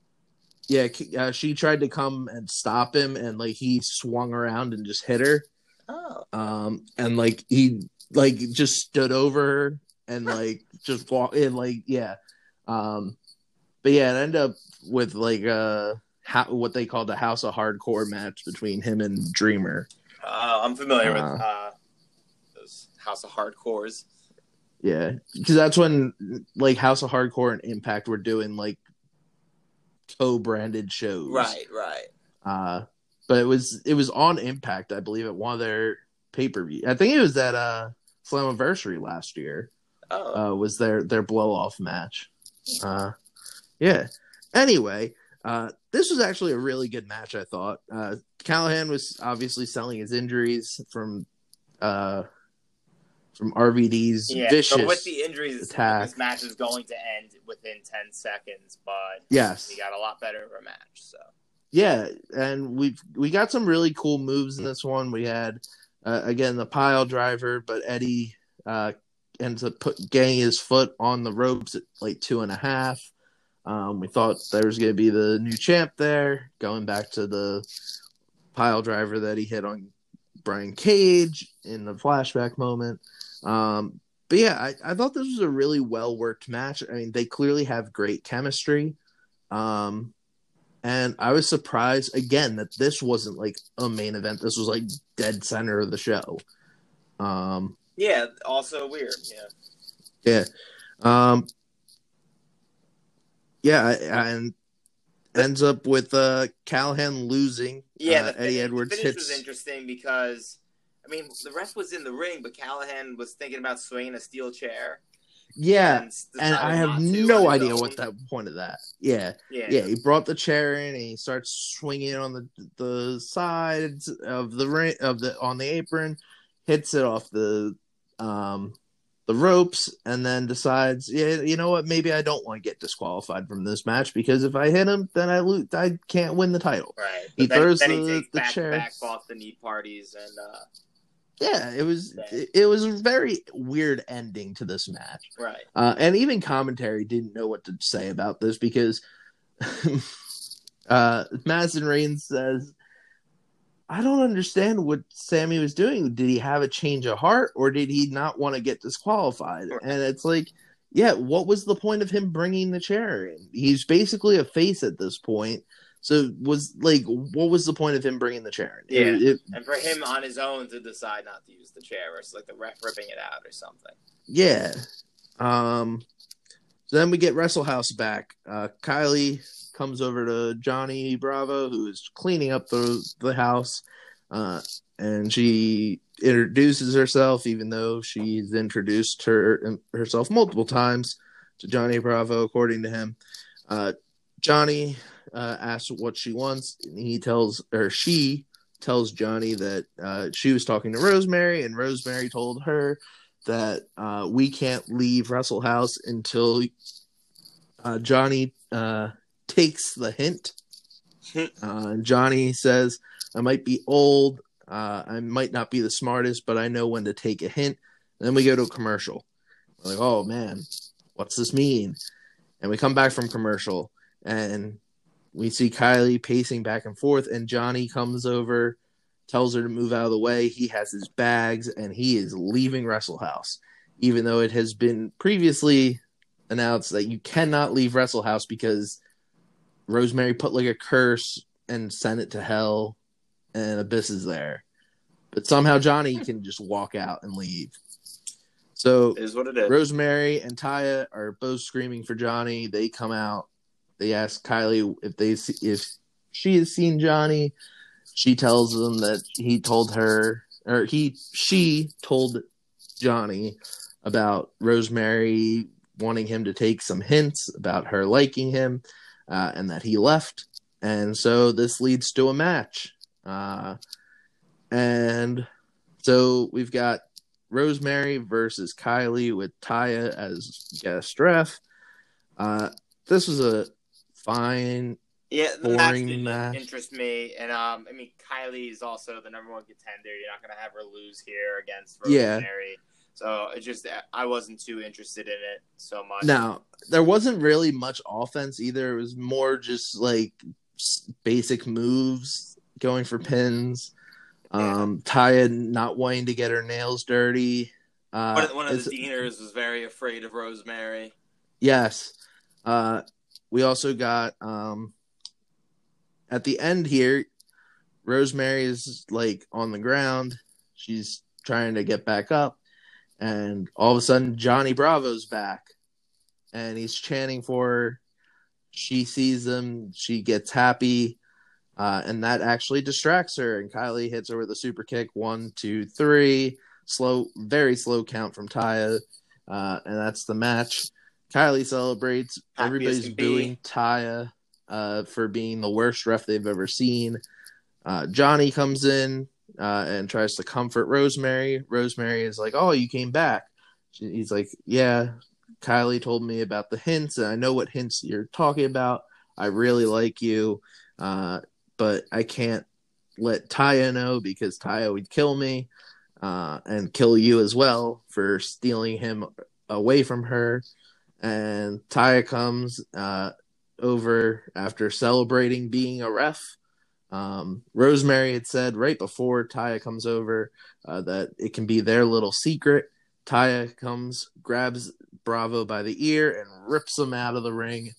Yeah. Uh, she tried to come and stop him, and like he swung around and just hit her. Oh, Um, and like he like just stood over her and like just walk in, like yeah. Um, but yeah, it ended up with like uh how what they called the House of Hardcore match between him and Dreamer. uh, I'm familiar with Uh. uh, those House of Hardcores. Yeah, because that's when like House of Hardcore and Impact were doing like co-branded shows, Right, right. Uh, but it was it was on Impact, I believe, at one of their pay per view. I think it was that uh Slammiversary last year. Oh, uh, was their their blow off match. Uh, yeah. Anyway, uh, this was actually a really good match. I thought uh, Callihan was obviously selling his injuries from uh, from RVD's yeah. vicious. So with the injuries, attack. this match is going to end within ten seconds, but yes, he got a lot better of a match. So yeah, and we we got some really cool moves in this one. We had uh, again the pile driver, but Eddie uh, ends up put, getting his foot on the ropes at like two and a half. Um, we thought there was going to be the new champ there, going back to the pile driver that he hit on Brian Cage in the flashback moment. Um, but yeah, I, I thought this was a really well worked match. I mean, they clearly have great chemistry. Um, and I was surprised again that this wasn't like a main event. This was like dead center of the show. Um, yeah, also weird. Yeah. yeah. Um, yeah, and ends up with uh, Callihan losing. Yeah, uh, Eddie Edwards hits. was interesting because, I mean, the ref was in the ring, but Callihan was thinking about swinging a steel chair. Yeah, and, and I have no idea what the point of that. Yeah, Yeah, yeah, he brought the chair in and he starts swinging on the the sides of the ring of the on the apron, hits it off the um the ropes, and then decides, yeah, you know what, maybe I don't want to get disqualified from this match because if I hit him, then I lose, I can't win the title. Right. He then, throws then the- he takes the back chair. back off the knee parties and uh, Yeah, it was it, it was a very weird ending to this match. right. Uh, and even commentary didn't know what to say about this because uh, Madison Rayne says, I don't understand what Sami was doing. Did he have a change of heart or did he not want to get disqualified? Right. And it's like, yeah, what was the point of him bringing the chair in? He's basically a face at this point. So was like, what was the point of him bringing the chair in? It- Yeah. it- And for him on his own to decide not to use the chair versus like the ref ripping it out or something. Yeah. Um so then we get Wrestle House back. Uh Kylie comes over to Johnny Bravo, who is cleaning up the the house. Uh and she introduces herself, even though she's introduced her herself multiple times to Johnny Bravo, according to him. Uh Johnny uh asks what she wants, and he tells or she tells Johnny that uh she was talking to Rosemary, and Rosemary told her that uh, we can't leave Wrestle House until uh, Johnny uh, takes the hint. uh, and Johnny says, I might be old, uh, I might not be the smartest, but I know when to take a hint. And then we go to a commercial. We're like, oh man, what's this mean? And we come back from commercial and we see Kylie pacing back and forth, and Johnny comes over, tells her to move out of the way. He has his bags and he is leaving Wrestle House, even though it has been previously announced that you cannot leave Wrestle House because Rosemary put like a curse and sent it to hell, and Abyss is there. But somehow Johnny hmm. can just walk out and leave. So It is what it is. Rosemary and Taya are both screaming for Johnny. They come out. They ask Kylie if they if she has seen Johnny. She tells them that he told her or he she told Johnny about Rosemary wanting him to take some hints about her liking him uh, and that he left. And so this leads to a match. Uh, and so we've got Rosemary versus Kylie with Taya as guest ref. Uh, this was a fine. Yeah, the match boring didn't match. interest me, and um, I mean Kylie is also the number one contender. You're not gonna have her lose here against Yeah. Rosemary. So it just I wasn't too interested in it so much. Now there wasn't really much offense either. It was more just like basic moves, going for pins. Um, Taya not wanting to get her nails dirty. Uh, one of, one of the deaners was very afraid of Rosemary. Yes. Uh, we also got um, at the end here, Rosemary is like on the ground. She's trying to get back up, and all of a sudden, Johnny Bravo's back, and he's chanting for her. She sees him. She gets happy, uh, and that actually distracts her. And Kylie hits her with a super kick. One, two, three. Slow, very slow count from Taya, uh, and that's the match. Kylie celebrates. Everybody's booing Taya uh, for being the worst ref they've ever seen. Uh, Johnny comes in uh, and tries to comfort Rosemary. Rosemary is like, "Oh, you came back." She- He's like, "Yeah." Kylie told me about the hints, and I know what hints you're talking about. I really like you, uh, but I can't let Taya know because Taya would kill me uh, and kill you as well for stealing him away from her. And Taya comes uh, over after celebrating being a ref. Um, Rosemary had said right before Taya comes over uh, that it can be their little secret. Taya comes, grabs Bravo by the ear, and rips him out of the ring.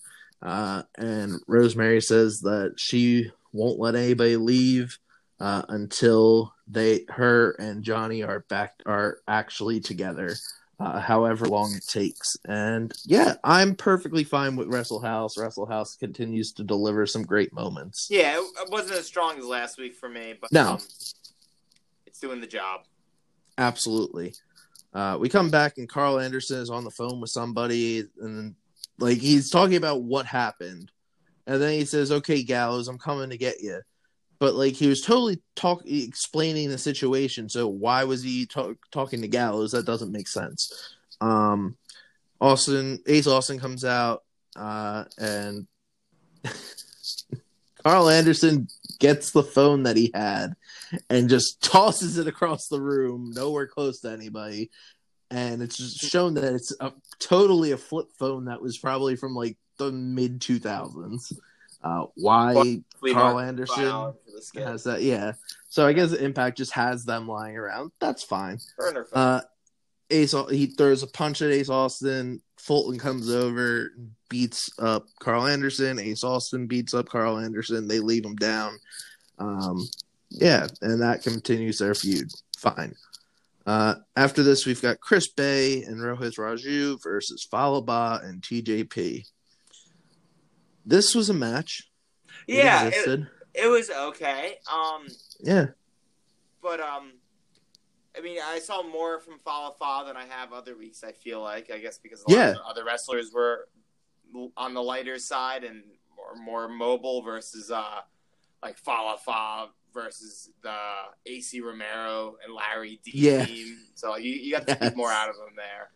Uh, and Rosemary says that she won't let anybody leave uh, until they, her and Johnny are back, are actually together uh, however long it takes. And yeah, I'm perfectly fine with Wrestle House. Wrestle House continues to deliver some great moments. Yeah, it, wasn't as strong as last week for me, but No. um, it's doing the job. Absolutely. Uh, we come back and Karl Anderson is on the phone with somebody and like he's talking about what happened. And then he says, "Okay, Gallows, I'm coming to get you." But like he was totally talk explaining the situation. So why was he talk, talking to Gallows? That doesn't make sense. Um, Austin Ace Austin comes out uh, and Karl Anderson gets the phone that he had and just tosses it across the room, nowhere close to anybody. And it's shown that it's a, totally a flip phone that was probably from like the mid 2000s. Uh, why Karl Anderson file for the skit. has that? Yeah. So I guess Impact just has them lying around. That's fine. Uh, Ace he throws a punch at Ace Austin. Fulton comes over, beats up Karl Anderson. Ace Austin beats up Karl Anderson. They leave him down. Um, yeah, and that continues their feud. Fine. Uh, after this, we've got Chris Bey and Rohit Raju versus Fallah Bahh and TJP. This was a match. Yeah, it, existed. it was okay. Um, yeah. but um, I mean, I saw more from Fallah Bahh than I have other weeks. I feel like, I guess, because a lot Yeah. other wrestlers were on the lighter side and more, more mobile versus uh, like Fallah Bahh versus the Acey Romero and Larry D Yeah. team. So you, you got to Yes. get more out of them there.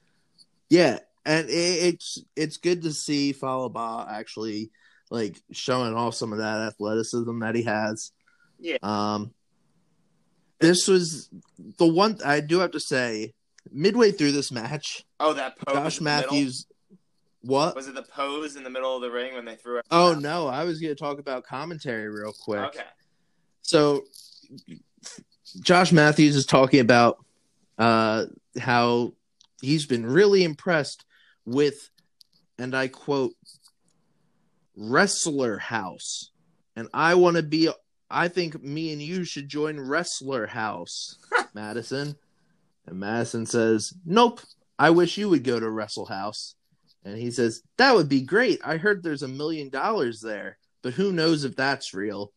Yeah, and it, it's it's good to see Fallah Bahh actually like showing off some of that athleticism that he has. Yeah. Um, this was the one I do have to say. Midway through this match, Oh, that poke Josh middle? Matthews, What? Was it the pose in the middle of the ring when they threw it? Oh no, I was going to talk about commentary real quick. Okay. So, Josh Matthews is talking about uh, how he's been really impressed with, and I quote, Wrestler House. And I want to be, I think me and you should join Wrestler House, Madison. And Madison says, Nope, I wish you would go to Wrestle House. And he says, That would be great. I heard there's a million dollars there, but who knows if that's real.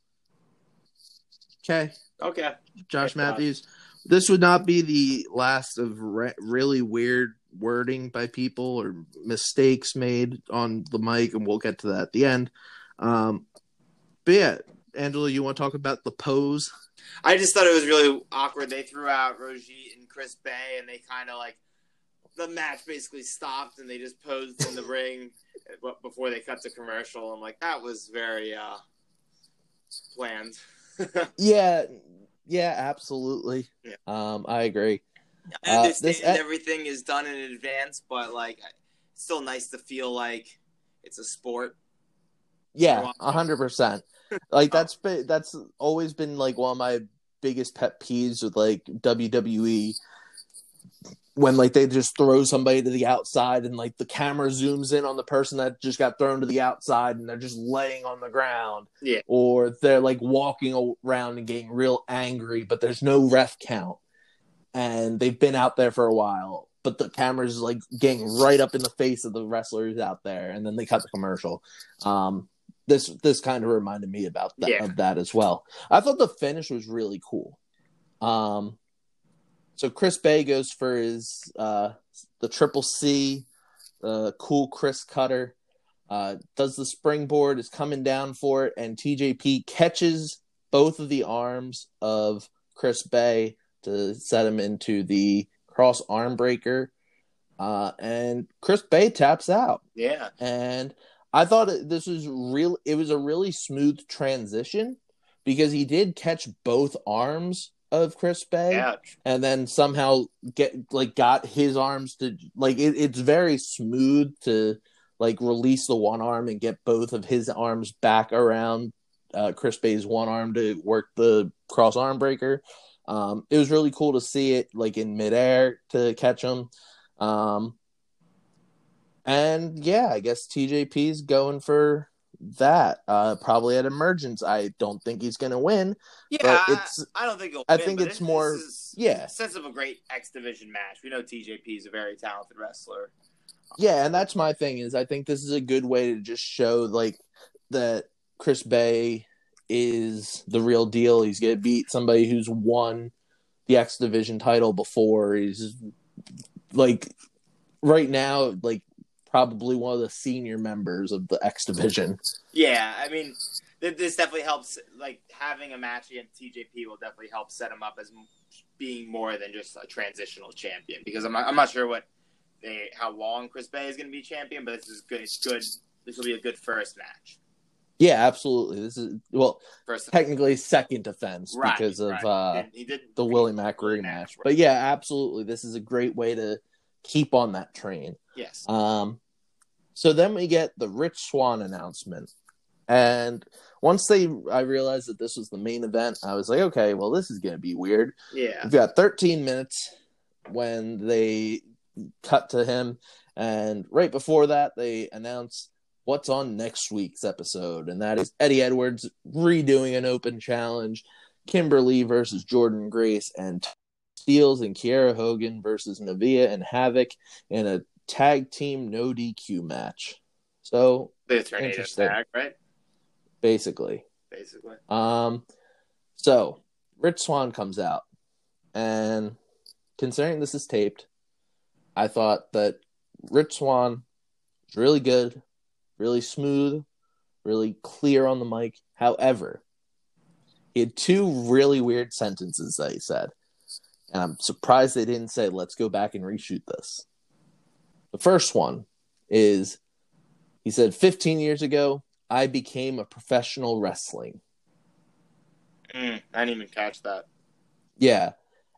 Okay, Okay. Josh Thank God. Matthews. This would not be the last of re- really weird wording by people or mistakes made on the mic, and we'll get to that at the end. Um, but yeah, Angelo, you want to talk about the pose? I just thought it was really awkward. They threw out Rohit and Chris Bey, and they kind of like the match basically stopped, and they just posed in the ring before they cut the commercial. I'm like, that was very uh planned. Yeah, yeah, absolutely. Yeah. Um, I agree. I Uh, understand this e- everything is done in advance, but like, still nice to feel like it's a sport. Yeah, a hundred percent. Like that's been that's always been like one of my biggest pet peeves with like WWE when like they just throw somebody to the outside and like the camera zooms in on the person that just got thrown to the outside and they're just laying on the ground. Yeah. Or they're like walking around and getting real angry, but there's no ref count. And they've been out there for a while, but the camera's like getting right up in the face of the wrestlers out there, and then they cut the commercial. Um, this this kind of reminded me about that Yeah. of that as well. I thought the finish was really cool. Um, so Chris Bey goes for his uh the triple C, the cool Chris Cutter, uh, does the springboard, is coming down for it, and TJP catches both of the arms of Chris Bey to set him into the cross arm breaker. Uh, and Chris Bey taps out Yeah. and I thought this was real. It was a really smooth transition because he did catch both arms of Chris Bey, Yeah. and then somehow get like got his arms to like it, it's very smooth to like release the one arm and get both of his arms back around uh, Chris Bey's one arm to work the cross arm breaker. Um, it was really cool to see it like in midair to catch him. Um, and yeah, I guess TJP's going for that. Uh, probably at emergence. I don't think he's going to win. Yeah. But I- it's- I don't think he'll. I win, think it's it- more- is Yeah, sense of a great X Division match. We know TJP is a very talented wrestler. yeah, and that's my thing is I think this is a good way to just show like that Chris Bey is the real deal. He's going to beat somebody who's won the X Division title before. He's like right now, like probably one of the senior members of the X Division. Yeah, I mean, th- this definitely helps. Like having a match against TJP will definitely help set him up as being more than just a transitional champion. Because I'm not, I'm not sure what they how long Chris Bey is going to be champion, but this is good. It's good. This will be a good first match. Yeah, absolutely. This is well, First, technically second defense right, because of right. uh the Willie Mack rematch. But yeah, absolutely. This is a great way to keep on that train. Yes. Um so then we get the Rich Swann announcement. And once they I realized that this was the main event, I was like, okay, well this is gonna be weird. Yeah. We've got 13 minutes when they cut to him, and right before that, they announce what's on next week's episode, and that is Eddie Edwards redoing an open challenge, Kimberly versus Jordynne Grace, and Steelz and Kiera Hogan versus Nevaeh and Havok in a tag team no DQ match. So The tornado Interesting. tag, right? basically, Basically. Um, so Rich Swann comes out, and considering this is taped, I thought that Rich Swann was really good, really smooth, really clear on the mic. However, he had two really weird sentences that he said, and I'm surprised they didn't say, "Let's go back and reshoot this." The first one is he said, 15 years ago, I became a professional wrestling. Mm, I didn't even catch that. Yeah.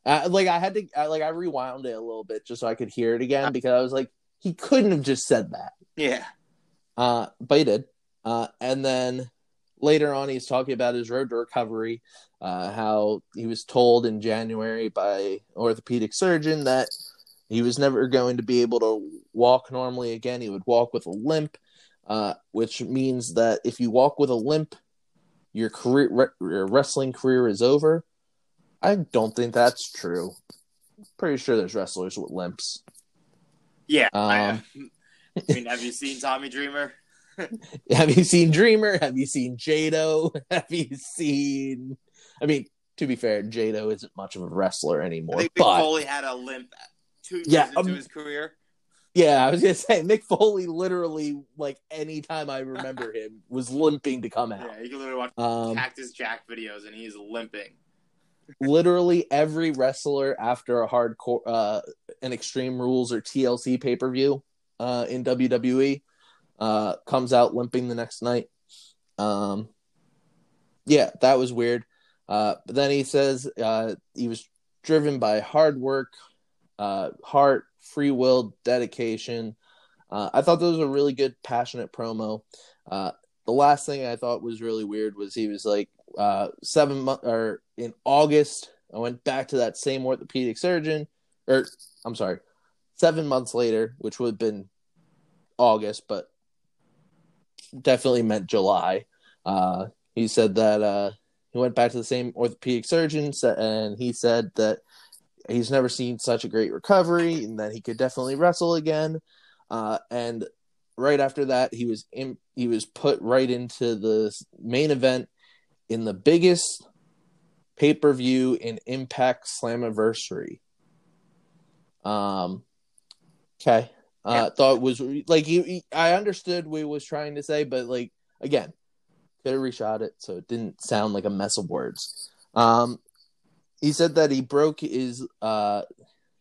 Uh, like I had to I, like I rewound it a little bit just so I could hear it again because I was like he couldn't have just said that. Yeah. Uh, did. Uh, and then later on, he's talking about his road to recovery, uh, how he was told in January by orthopedic surgeon that he was never going to be able to walk normally again. He would walk with a limp, uh, which means that if you walk with a limp, your career, re- your wrestling career is over. I don't think that's true. Pretty sure there's wrestlers with limps. Yeah. Um, I mean, have you seen Tommy Dreamer? Have you seen Dreamer? Have you seen Jado? Have you seen? I mean, to be fair, Jado isn't much of a wrestler I anymore. think Mick But Foley had a limp two years Yeah, into um, his career. yeah, I was gonna say Mick Foley literally, like any time I remember him, was limping to come out. Yeah, you can literally watch Um, Cactus Jack videos and he's limping. literally every wrestler after a hardcore, uh, an Extreme Rules or TLC pay per view, uh, in WWE, uh, comes out limping the next night. Um, yeah, that was weird. Uh, but then he says uh, he was driven by hard work, uh, heart, free will, dedication. Uh, I thought those were a really good, passionate promo. The last thing I thought was really weird was he was like seven months or in August. I went back to that same orthopedic surgeon, or I'm sorry, seven months later, which would have been August, but definitely meant July. Uh, he said that uh, he went back to the same orthopedic surgeon, and he said that he's never seen such a great recovery, and that he could definitely wrestle again. Uh, and right after that, he was in, he was put right into the main event in the biggest pay per view in Impact Slammiversary. Um, okay. Uh, thought it was like he, he- I understood what he was trying to say, but like again, could have reshot it so it didn't sound like a mess of words. Um, he said that he broke his uh,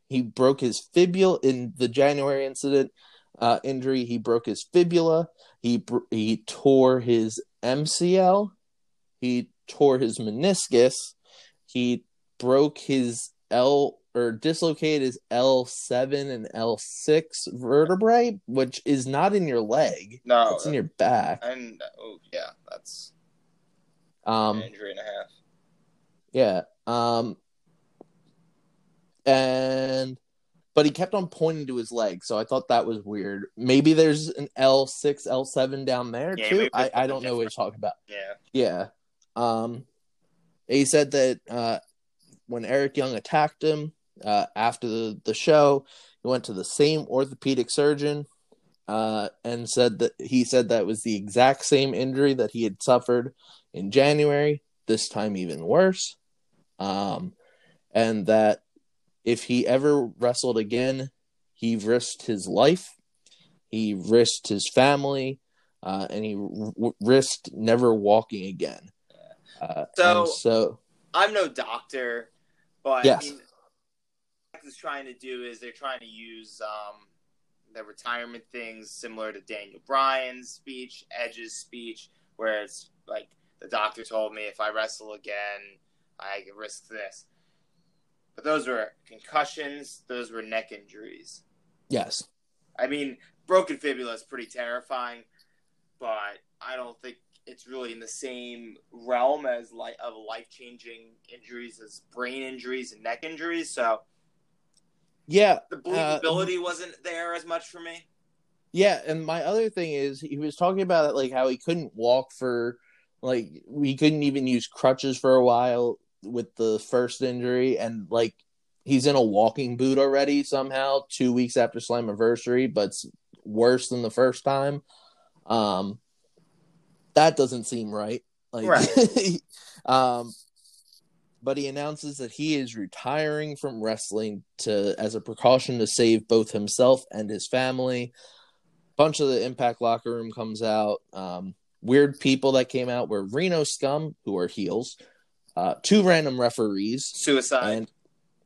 he broke his fibula in the January incident uh, injury. He broke his fibula. He he tore his MCL. He tore his meniscus. He broke his L or dislocated his L7 and L6 vertebrae, which is not in your leg. No, It's in your back. and oh yeah, that's Um, an injury and a half. yeah. Um, and but he kept on pointing to his leg, so I thought that was weird. Maybe there's an L6, L7 down there Yeah, too. I, I don't know what he's talking about. Yeah, Yeah. Um, he said that uh, when Eric Young attacked him uh, after the, the show, he went to the same orthopedic surgeon uh, and said that he said that was the exact same injury that he had suffered in January, this time even worse. Um, and that if he ever wrestled again, he risked his life, he risked his family, uh, and he r- risked never walking again. Uh, So- so I'm no doctor, but Yes. I mean, is trying to do is they're trying to use um, the retirement things similar to Daniel Bryan's speech, Edge's speech, where it's like the doctor told me if I wrestle again, I can risk this. But those were concussions. Those were neck injuries. yes, I mean, broken fibula is pretty terrifying, but I don't think it's really in the same realm as like of life changing injuries as brain injuries and neck injuries. So yeah, the Uh, wasn't there as much for me. Yeah, and my other thing is he was talking about like how he couldn't walk for like he couldn't even use crutches for a while with the first injury and like he's in a walking boot already somehow 2 weeks after Slammiversary but it's worse than the first time. Um that doesn't seem right. Like Right. um but he announces that he is retiring from wrestling to as a precaution to save both himself and his family bunch of the Impact locker room comes out. Um, weird people that came out were Reno Scum, who are heels, uh, two random referees, Suicide. and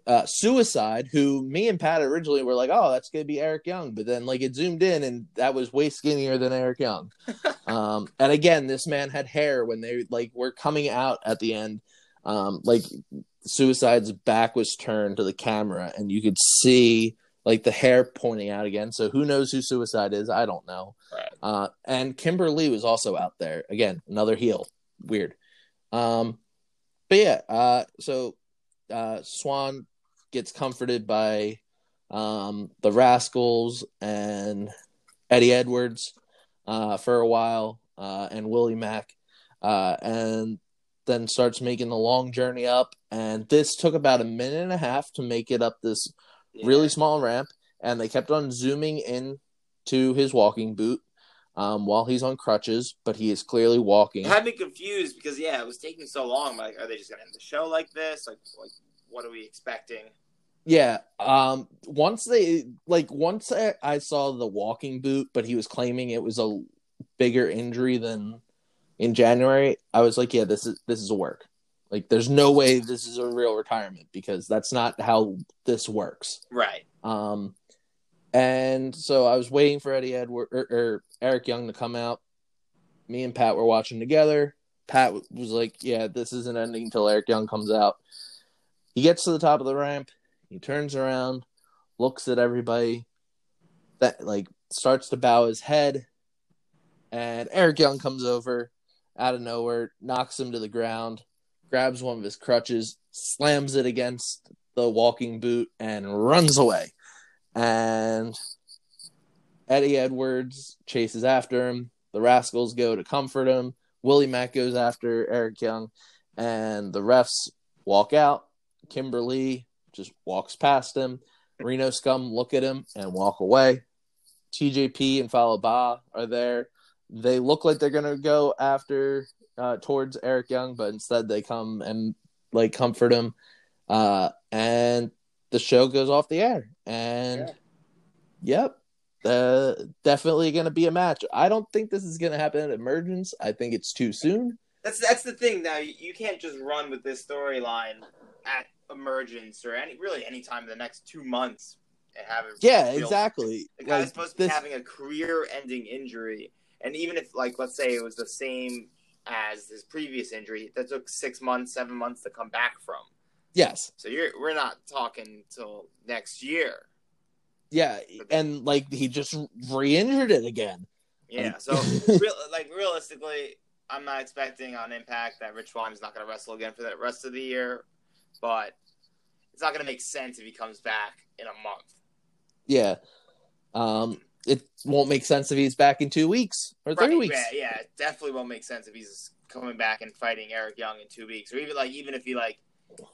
uh, Suicide, who me and Pat originally were like, oh, that's gonna be Eric Young, but then like it zoomed in and that was way skinnier than Eric Young. um, and again, this man had hair when they like were coming out at the end. Um, like Suicide's back was turned to the camera, and you could see like the hair pointing out again. So who knows who Suicide is? I don't know. Right. Uh, and Kimberly was also out there again, another heel. Weird. Um, but yeah, uh, so uh, Swann gets comforted by um, the Rascalz and Eddie Edwards uh, for a while, uh, and Willie Mack, uh, and then starts making the long journey up. And this took about a minute and a half to make it up this really small ramp, and they kept on zooming in to his walking boot um, while he's on crutches, but he is clearly walking. I had me confused because yeah, it was taking so long. Like, are they just gonna end the show like this? Like, like what are we expecting? Yeah. Um. Once they like once I, I saw the walking boot, but he was claiming it was a bigger injury than in January. I was like, yeah, this is this is a work. Like, there's no way this is a real retirement because that's not how this works. Right. Um. And so I was waiting for Eddie Edward or, or Eric Young to come out. Me and Pat were watching together. Pat was like, "Yeah, this isn't ending until Eric Young comes out." He gets to the top of the ramp. He turns around, looks at everybody, that like starts to bow his head, and Eric Young comes over out of nowhere, knocks him to the ground, grabs one of his crutches, slams it against the walking boot, and runs away. And Eddie Edwards chases after him. The Rascalz go to comfort him. Willie Mack goes after Eric Young, and the refs walk out. Kimberly just walks past him. Reno Scum look at him and walk away. TJP and Fallah Bahh are there. They look like they're gonna go after uh, towards Eric Young, but instead they come and like comfort him. Uh, and the show goes off the air. And yep, uh, definitely gonna be a match. I don't think this is gonna happen at Emergence. I think it's too soon. That's that's the thing. Now you you can't just run with this storyline at emergence or any really any time in the next two months and have it. Yeah, real- exactly. The guy's Like, supposed to be this- having a career-ending injury, and even if, like, let's say it was the same as his previous injury, that took six months, seven months to come back from. yes, So you're we're not talking till next year. yeah, and like he just re-injured it again. Yeah. So real, like realistically, I'm not expecting on Impact that Rich is not going to wrestle again for the rest of the year, but it's not going to make sense if he comes back in a month. Yeah, um, it won't make sense if he's back in two weeks or three Right, weeks. Yeah, yeah, it definitely won't make sense if he's coming back and fighting Eric Young in two weeks, or even like even if he like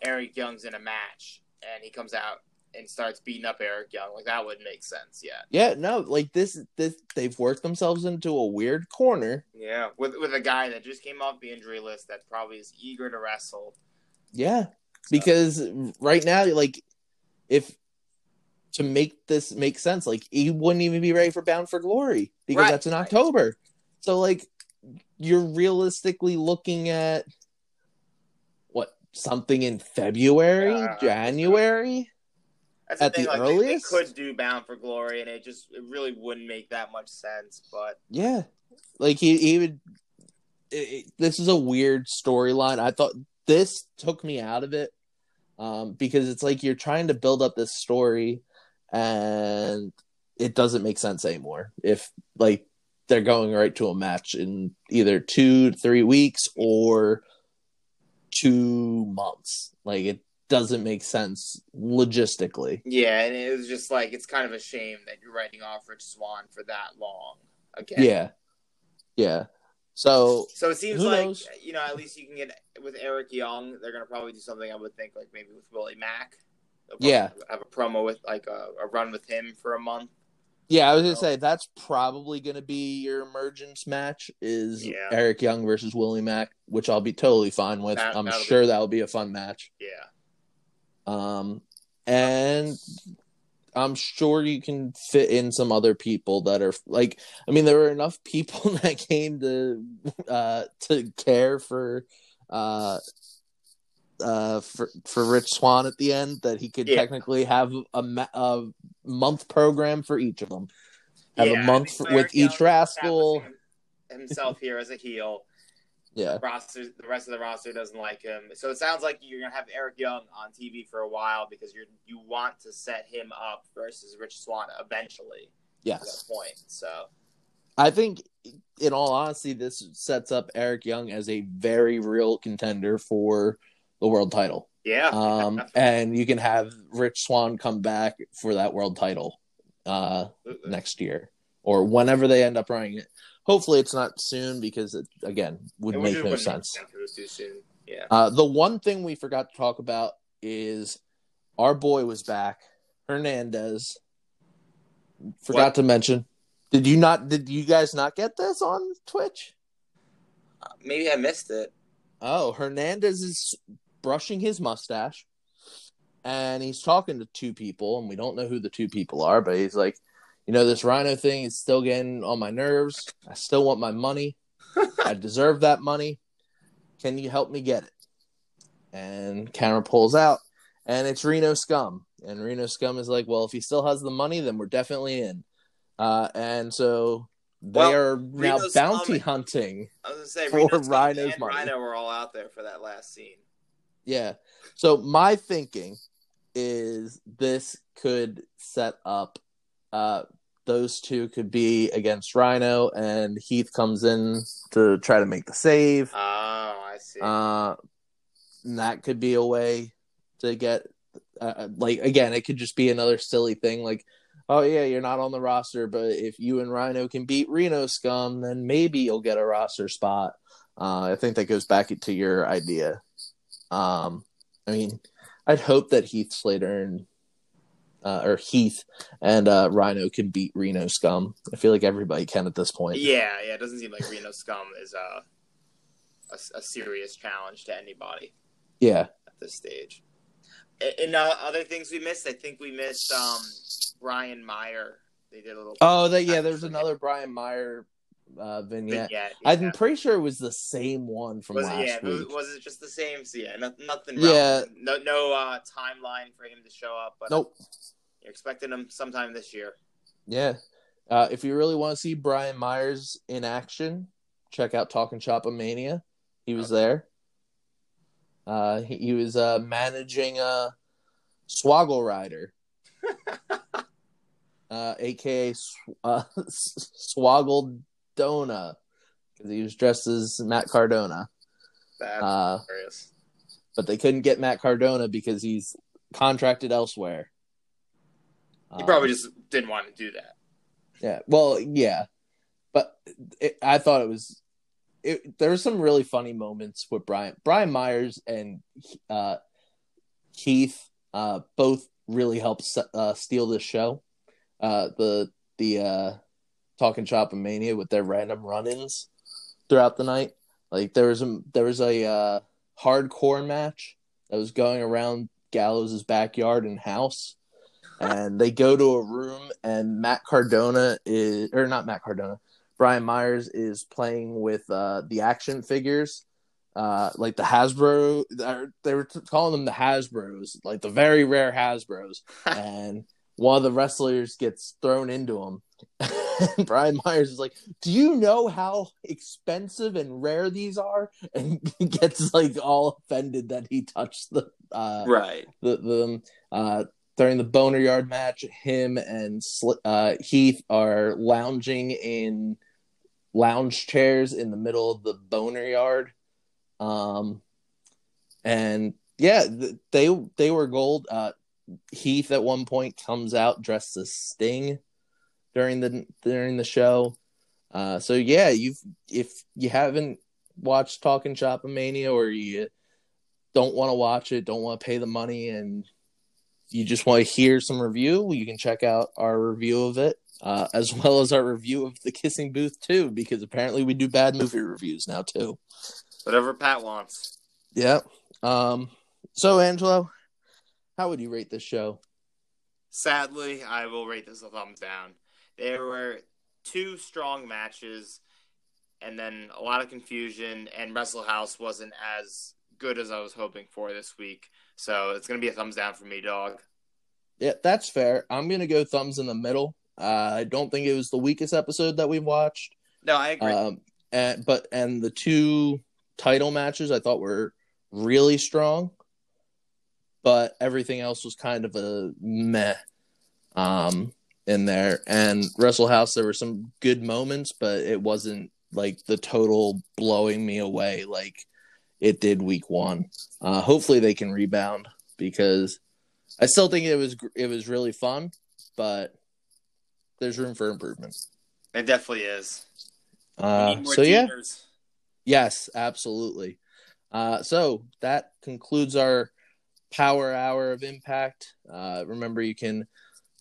Eric Young's in a match and he comes out and starts beating up Eric Young, like that wouldn't make sense Yeah. Yeah, no, like this, this they've worked themselves into a weird corner. Yeah, with with a guy that just came off the injury list that probably is eager to wrestle. Yeah, because right now, like, if to make this make sense, like he wouldn't even be ready for Bound for Glory because Right, that's in right. October. So, like, you're realistically looking at what something in February, Yeah. January. That's At the thing, the like they- earliest? they, could do Bound for Glory, and it just it really wouldn't make that much sense. But Yeah, like he he would. It, it- this is a weird storyline. I thought this took me out of it um, because it's like you're trying to build up this story, and it doesn't make sense anymore. If like they're going right to a match in either two three weeks or two months, like it doesn't make sense logistically. yeah, and it was just like it's kind of a shame that you're writing off Rich Swann for that long. Again. Yeah, yeah. So So it seems like knows? you know at least you can get with Eric Young. They're gonna probably do something I would think like maybe with Willie Mack. Yeah. have a promo with like a, a run with him for a month. Yeah, I was gonna say that's probably gonna be your emergence match is Yeah. Eric Young versus Willie Mack, which I'll be totally fine with. That- I'm that'll be- sure that'll be a fun match. Yeah, Um, and I'm sure you can fit in some other people that are like. I mean, there were enough people that came to uh to care for uh uh for for Rich Swann at the end that he could Yeah. technically have a, ma- a month program for each of them. Have Yeah, a month with each rascal. himself here as a heel. Yeah. roster the rest of the roster doesn't like him. So it sounds like you're gonna have Eric Young on TV for a while because you're you want to set him up versus Rich Swan eventually to that Yes. point. So I think, in all honesty, this sets up Eric Young as a very real contender for the world title. yeah, Um, and you can have Rich Swann come back for that world title uh, absolutely. next year or whenever they end up running it. Hopefully, it's not soon because it again would It make no sense. sense it was too soon. Yeah. Uh, the one thing we forgot to talk about is our boy was back, Hernandez. Forgot What? to mention. Did you not? Did you guys not get this on Twitch? Maybe I missed it. Oh, Hernandez is brushing his mustache, and he's talking to two people, and we don't know who the two people are, but he's like, you know, this Rhino thing is still getting on my nerves. I still want my money. I deserve that money. Can you help me get it? And camera pulls out, and it's Reno Scum. And Reno Scum is like, well, if he still has the money, then we're definitely in. Uh, and so they Well, are now Reno Scum- bounty hunting. I was gonna say For Rhino's and money. Rhino were all out there for that last scene. Yeah. So my thinking is this could set up uh those two could be against Rhino and Heath comes in to try to make the save. Oh, I see. Uh and that could be a way to get uh, like again it could just be another silly thing like oh yeah you're not on the roster but if you and Rhino can beat Reno scum then maybe you'll get a roster spot. Uh I think that goes back to your idea. Um I mean I'd hope that Heath Slater and uh, or Heath and uh, Rhino can beat Reno Scum. I feel like everybody can at this point. yeah, yeah. It doesn't seem like Reno Scum is a, a a serious challenge to anybody Yeah. at this stage. And uh, other things we missed, I think we missed um, Brian Meyer. They did a little. Oh, that yeah. There's another Brian Meyer uh, vignette. vignette, I'm pretty sure it was the same one from Was last it, yeah, was, week. was it just the same? So yeah, no, nothing. Yeah. relevant. no, no uh, timeline for him to show up. But Nope. you're expecting him sometime this year. Yeah. Uh, if you really want to see Brian Myers in action, check out Talking Shop Mania. He was there. Uh, he, he was uh, managing uh, Swoggle Rider, uh, aka Sw- uh, Dona, because he was dressed as Matt Cardona. That's Uh, hilarious. but they couldn't get Matt Cardona because he's contracted elsewhere. He Um, probably just didn't want to do that. Yeah. Well, yeah. But it, I thought it was it, there were some really funny moments with Brian Brian Myers and uh Keith uh both really helped uh steal this show. Uh the the uh Talking Shop and Mania with their random run-ins throughout the night. Like there was a there was a uh hardcore match that was going around Gallows' backyard and house and they go to a room and Matt Cardona is or not Matt Cardona, Brian Myers is playing with uh the action figures. Uh, like the Hasbro, they were calling them the Hasbros, like the very rare Hasbros, and one of the wrestlers gets thrown into them. and Brian Myers is like, "Do you know how expensive and rare these are?" And he gets like all offended that he touched the uh, Right. the the uh during the boner yard match him and uh heath are lounging in lounge chairs in the middle of the boner yard um and yeah th- they they were gold uh heath at one point comes out dressed as sting during the during the show uh so yeah you've if you haven't watched talking shop mania or you don't want to watch it, don't want to pay the money, and you just want to hear some review, you can check out our review of it, uh, as well as our review of the Kissing Booth too, because apparently we do bad movie reviews now too. Whatever Pat wants. Yeah. Um. So Angelo, how would you rate this show? Sadly, I will rate this a thumbs down. There were two strong matches, and then a lot of confusion, and Wrestle House wasn't as good as I was hoping for this week. So it's gonna be a thumbs down for me, dog. Yeah, that's fair. I'm gonna go thumbs in the middle. Uh, I don't think it was the weakest episode that we've watched. No, I agree. Um, and but and the two title matches I thought were really strong, but everything else was kind of a meh um, in there. And Wrestle House, there were some good moments, but it wasn't like the total blowing me away like it did week one. Uh, hopefully they can rebound because I still think it was it was really fun, but there's room for improvement. It definitely is. Uh, so yeah, yes, absolutely. Uh, so that concludes our power hour of impact. Uh, remember, you can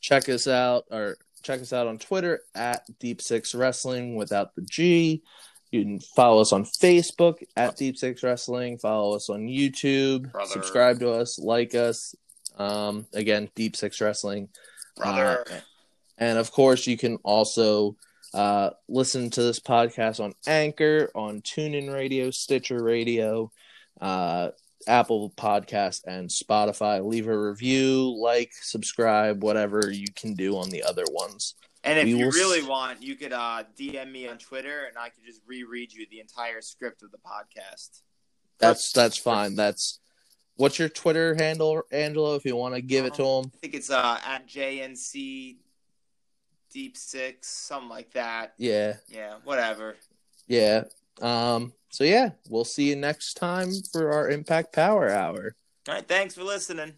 check us out or check us out on Twitter at Deep Six Wrestling without the G. You can follow us on Facebook at Deep Six Wrestling. Follow us on YouTube. Brother. Subscribe to us. Like us. Um, again, Deep Six Wrestling. brother. Uh, and of course, you can also uh, listen to this podcast on Anchor, on TuneIn Radio, Stitcher Radio, uh, Apple Podcast, and Spotify. Leave a review, like, subscribe, whatever you can do on the other ones. and if we you will really s- want, you could uh, DM me on Twitter, and I could just reread you the entire script of the podcast. That's that's fine. That's what's your Twitter handle, Angelo? If you want to give it to him, I think it's uh, at JNC Deep Six, something like that. yeah, Yeah, whatever. yeah. Um. So yeah, we'll see you next time for our Impact Power Hour. All right, thanks for listening.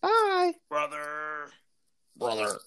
Bye, brother. Brother.